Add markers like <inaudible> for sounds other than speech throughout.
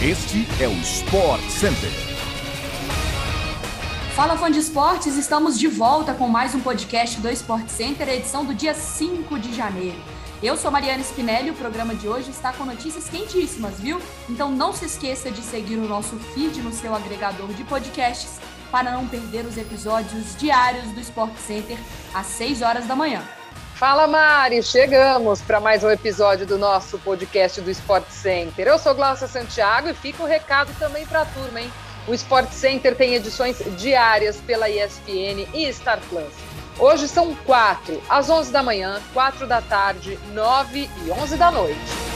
Este é o Sport Center. Fala fã de esportes, estamos de volta com mais um podcast do Sport Center, edição do dia 5 de janeiro. Eu sou Mariana Spinelli o programa de hoje está com notícias quentíssimas, viu? Então não se esqueça de seguir o nosso feed no seu agregador de podcasts para não perder os episódios diários do Sport Center às 6 horas da manhã. Fala Mari, chegamos para mais um episódio do nosso podcast do Sport Center. Eu sou Glaucia Santiago e fica o recado também para a turma, hein? O Sport Center tem edições diárias pela ESPN e Star Plus. Hoje são quatro, às 11 da manhã, quatro da tarde, nove e onze da noite.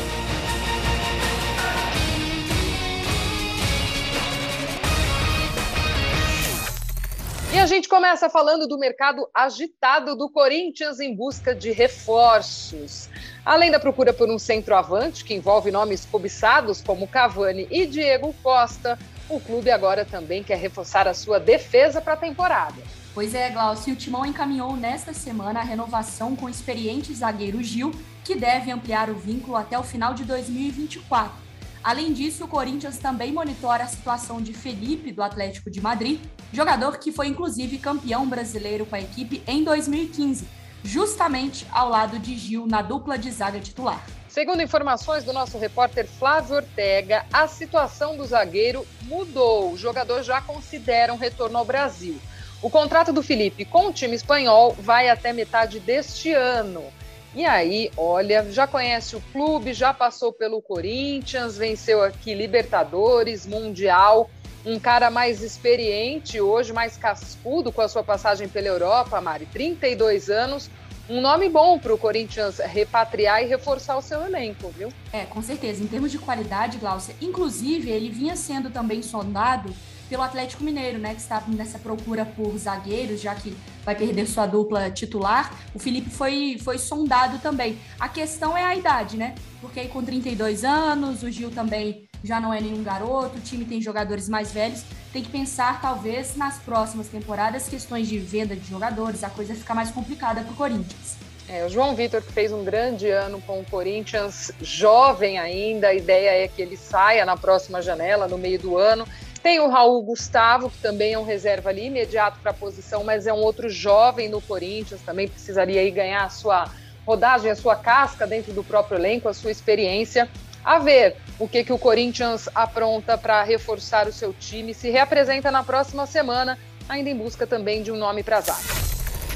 E a gente começa falando do mercado agitado do Corinthians em busca de reforços. Além da procura por um centroavante, que envolve nomes cobiçados como Cavani e Diego Costa, o clube agora também quer reforçar a sua defesa para a temporada. Pois é, Glaucio, o Timão encaminhou nesta semana a renovação com o experiente zagueiro Gil, que deve ampliar o vínculo até o final de 2024. Além disso, o Corinthians também monitora a situação de Felipe, do Atlético de Madrid, jogador que foi inclusive campeão brasileiro com a equipe em 2015, justamente ao lado de Gil na dupla de zaga titular. Segundo informações do nosso repórter Flávio Ortega, a situação do zagueiro mudou. O jogador já considera um retorno ao Brasil. O contrato do Felipe com o time espanhol vai até metade deste ano. E aí, olha, já conhece o clube, já passou pelo Corinthians, venceu aqui Libertadores, Mundial. Um cara mais experiente, hoje mais cascudo com a sua passagem pela Europa, Mari, 32 anos. Um nome bom para o Corinthians repatriar e reforçar o seu elenco, viu? É, com certeza. Em termos de qualidade, Glaucia, inclusive ele vinha sendo também sondado pelo Atlético Mineiro, né, que está nessa procura por zagueiros, já que vai perder sua dupla titular. O Felipe foi, foi sondado também. A questão é a idade, né? Porque aí com 32 anos, o Gil também já não é nenhum garoto, o time tem jogadores mais velhos. Tem que pensar, talvez, nas próximas temporadas, questões de venda de jogadores, a coisa fica mais complicada para o Corinthians. É, o João Vitor, que fez um grande ano com o Corinthians, jovem ainda, a ideia é que ele saia na próxima janela, no meio do ano. Tem o Raul Gustavo, que também é um reserva ali imediato para a posição, mas é um outro jovem no Corinthians, também precisaria aí ganhar a sua rodagem, a sua casca dentro do próprio elenco, a sua experiência. A ver o que, que o Corinthians apronta para reforçar o seu time, se reapresenta na próxima semana, ainda em busca também de um nome para zaga.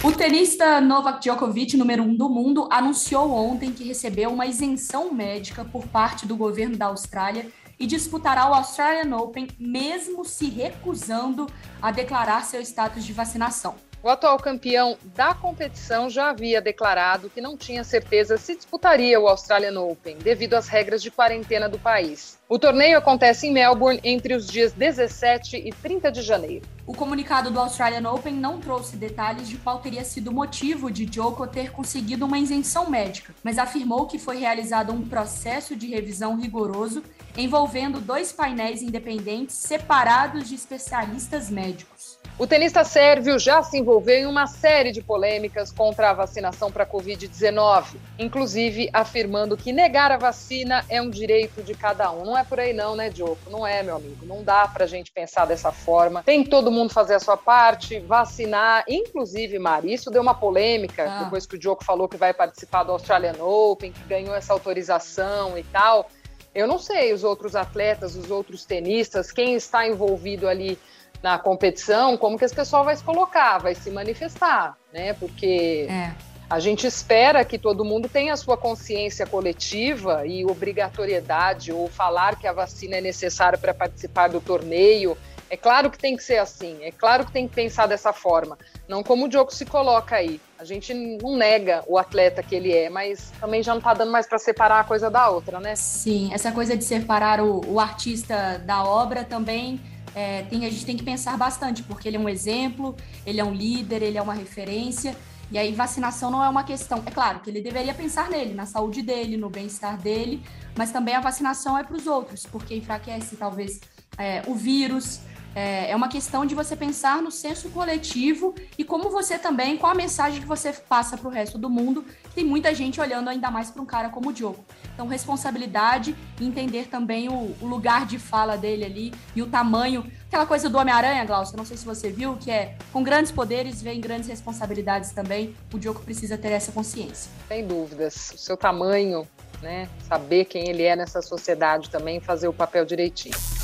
O tenista Novak Djokovic, número um do mundo, anunciou ontem que recebeu uma isenção médica por parte do governo da Austrália e disputará o Australian Open, mesmo se recusando a declarar seu status de vacinação. O atual campeão da competição já havia declarado que não tinha certeza se disputaria o Australian Open, devido às regras de quarentena do país. O torneio acontece em Melbourne entre os dias 17 e 30 de janeiro. O comunicado do Australian Open não trouxe detalhes de qual teria sido o motivo de Joko ter conseguido uma isenção médica, mas afirmou que foi realizado um processo de revisão rigoroso envolvendo dois painéis independentes separados de especialistas médicos. O tenista sérvio já se envolveu em uma série de polêmicas contra a vacinação para a Covid-19, inclusive afirmando que negar a vacina é um direito de cada um. Não é por aí não, né, Diogo? Não é, meu amigo. Não dá para a gente pensar dessa forma. Tem todo mundo fazer a sua parte, vacinar. Inclusive, Mari, isso deu uma polêmica ah. depois que o Diogo falou que vai participar do Australian Open, que ganhou essa autorização e tal. Eu não sei os outros atletas, os outros tenistas, quem está envolvido ali na competição, como que esse pessoal vai se colocar, vai se manifestar, né? Porque é. a gente espera que todo mundo tenha a sua consciência coletiva e obrigatoriedade, ou falar que a vacina é necessária para participar do torneio é claro que tem que ser assim, é claro que tem que pensar dessa forma. Não como o Diogo se coloca aí. A gente não nega o atleta que ele é, mas também já não está dando mais para separar a coisa da outra, né? Sim, essa coisa de separar o, o artista da obra também é, tem, a gente tem que pensar bastante, porque ele é um exemplo, ele é um líder, ele é uma referência. E aí, vacinação não é uma questão. É claro que ele deveria pensar nele, na saúde dele, no bem-estar dele, mas também a vacinação é para os outros, porque enfraquece talvez é, o vírus, É, é uma questão de você pensar no senso coletivo e como você também, qual a mensagem que você passa para o resto do mundo. Tem muita gente olhando ainda mais para um cara como o Diogo. Então, responsabilidade e entender também o, o, lugar de fala dele ali e o tamanho. Aquela coisa do Homem-Aranha, Glaucio, não sei se você viu, que é com grandes poderes vem grandes responsabilidades também. O Diogo precisa ter essa consciência. Sem dúvidas. O seu tamanho, né? Saber quem ele é nessa sociedade também, fazer o papel direitinho.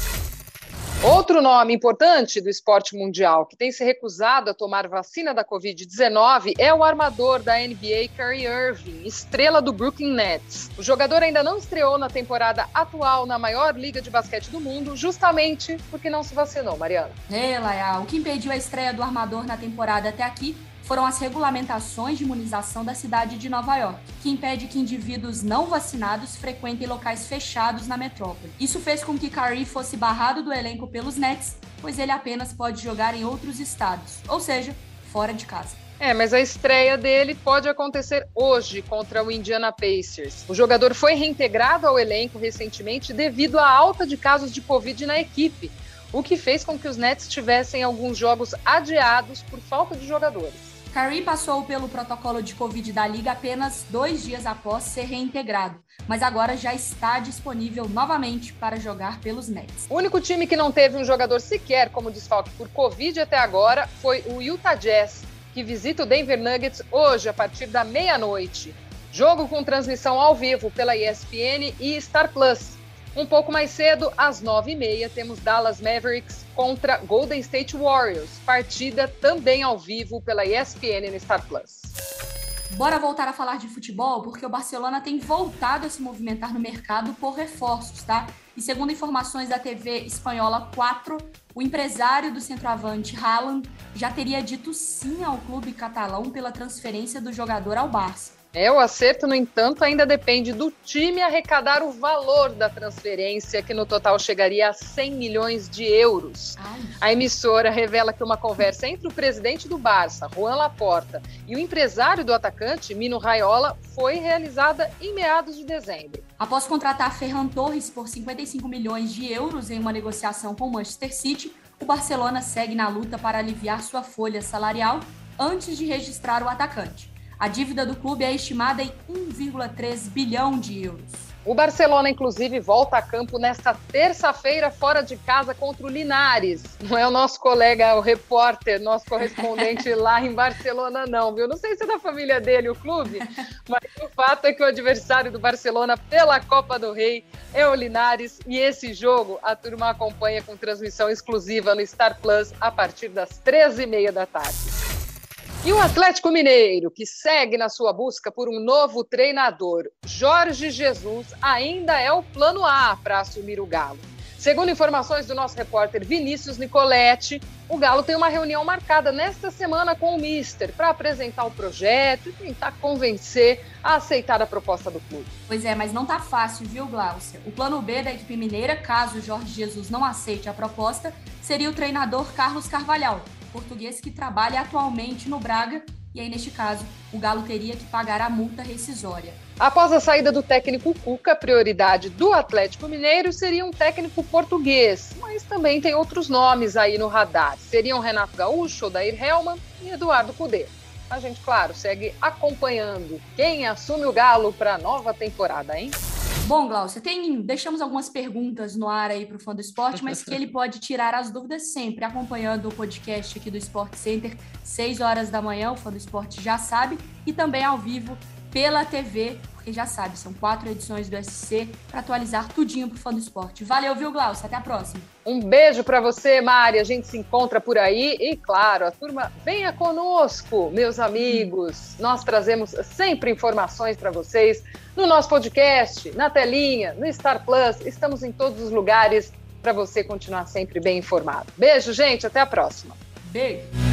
Outro nome importante do esporte mundial que tem se recusado a tomar vacina da Covid-19 é o armador da NBA, Kyrie Irving, estrela do Brooklyn Nets. O jogador ainda não estreou na temporada atual na maior liga de basquete do mundo, justamente porque não se vacinou, Mariana. É, Laia, o que impediu a estreia do armador na temporada até aqui foram as regulamentações de imunização da cidade de Nova York, que impede que indivíduos não vacinados frequentem locais fechados na metrópole. Isso fez com que Kyrie fosse barrado do elenco pelos Nets, pois ele apenas pode jogar em outros estados, ou seja, fora de casa. É, mas a estreia dele pode acontecer hoje contra o Indiana Pacers. O jogador foi reintegrado ao elenco recentemente devido à alta de casos de Covid na equipe, o que fez com que os Nets tivessem alguns jogos adiados por falta de jogadores. Curry passou pelo protocolo de Covid da liga apenas dois dias após ser reintegrado, mas agora já está disponível novamente para jogar pelos Nets. O único time que não teve um jogador sequer como desfalque por Covid até agora foi o Utah Jazz, que visita o Denver Nuggets hoje a partir da meia-noite. Jogo com transmissão ao vivo pela ESPN e Star Plus. Um pouco mais cedo, às nove e meia, temos Dallas Mavericks contra Golden State Warriors, partida também ao vivo pela ESPN no Star Plus. Bora voltar a falar de futebol, porque o Barcelona tem voltado a se movimentar no mercado por reforços, tá? E segundo informações da TV espanhola 4, o empresário do centroavante Haaland já teria dito sim ao clube catalão pela transferência do jogador ao Barça. É, o acerto, no entanto, ainda depende do time arrecadar o valor da transferência, que no total chegaria a 100 milhões de euros. Ai. A emissora revela que uma conversa entre o presidente do Barça, Juan Laporta, e o empresário do atacante, Mino Raiola, foi realizada em meados de dezembro. Após contratar Ferran Torres por 55 milhões de euros em uma negociação com o Manchester City, o Barcelona segue na luta para aliviar sua folha salarial antes de registrar o atacante. A dívida do clube é estimada em 1,3 bilhão de euros. O Barcelona, inclusive, volta a campo nesta terça-feira, fora de casa, contra o Linares. Não é o nosso colega, o repórter, nosso correspondente <laughs> lá em Barcelona, não, viu? Não sei se é da família dele o clube, mas o fato é que o adversário do Barcelona pela Copa do Rei é o Linares. E esse jogo a turma acompanha com transmissão exclusiva no Star Plus a partir das 13h30 da tarde. E o Atlético Mineiro, que segue na sua busca por um novo treinador, Jorge Jesus, ainda é o plano A para assumir o Galo. Segundo informações do nosso repórter Vinícius Nicoletti, o Galo tem uma reunião marcada nesta semana com o Mister para apresentar o projeto e tentar convencer a aceitar a proposta do clube. Pois é, mas não tá fácil, viu, Glaucia? O plano B da equipe mineira, caso Jorge Jesus não aceite a proposta, seria o treinador Carlos Carvalhal, português que trabalha atualmente no Braga e aí, neste caso, o Galo teria que pagar a multa rescisória. Após a saída do técnico Cuca, a prioridade do Atlético Mineiro seria um técnico português, mas também tem outros nomes aí no radar. Seriam Renato Gaúcho, Odair Helman e Eduardo Cudê. A gente, claro, segue acompanhando quem assume o Galo para a nova temporada, hein? Bom, Glaucia, tem, deixamos algumas perguntas no ar aí para o fã do esporte, mas que ele <laughs> pode tirar as dúvidas sempre, acompanhando o podcast aqui do Sport Center, 6 horas da manhã, o fã do esporte já sabe, e também ao vivo pela TV, porque já sabe, são quatro edições do SC para atualizar tudinho pro fã do esporte. Valeu, viu, Glaucio? Até a próxima. Um beijo para você, Mari. A gente se encontra por aí e, claro, a turma venha conosco, meus amigos. Nós trazemos sempre informações para vocês no nosso podcast, na telinha, no Star Plus. Estamos em todos os lugares para você continuar sempre bem informado. Beijo, gente. Até a próxima. Beijo.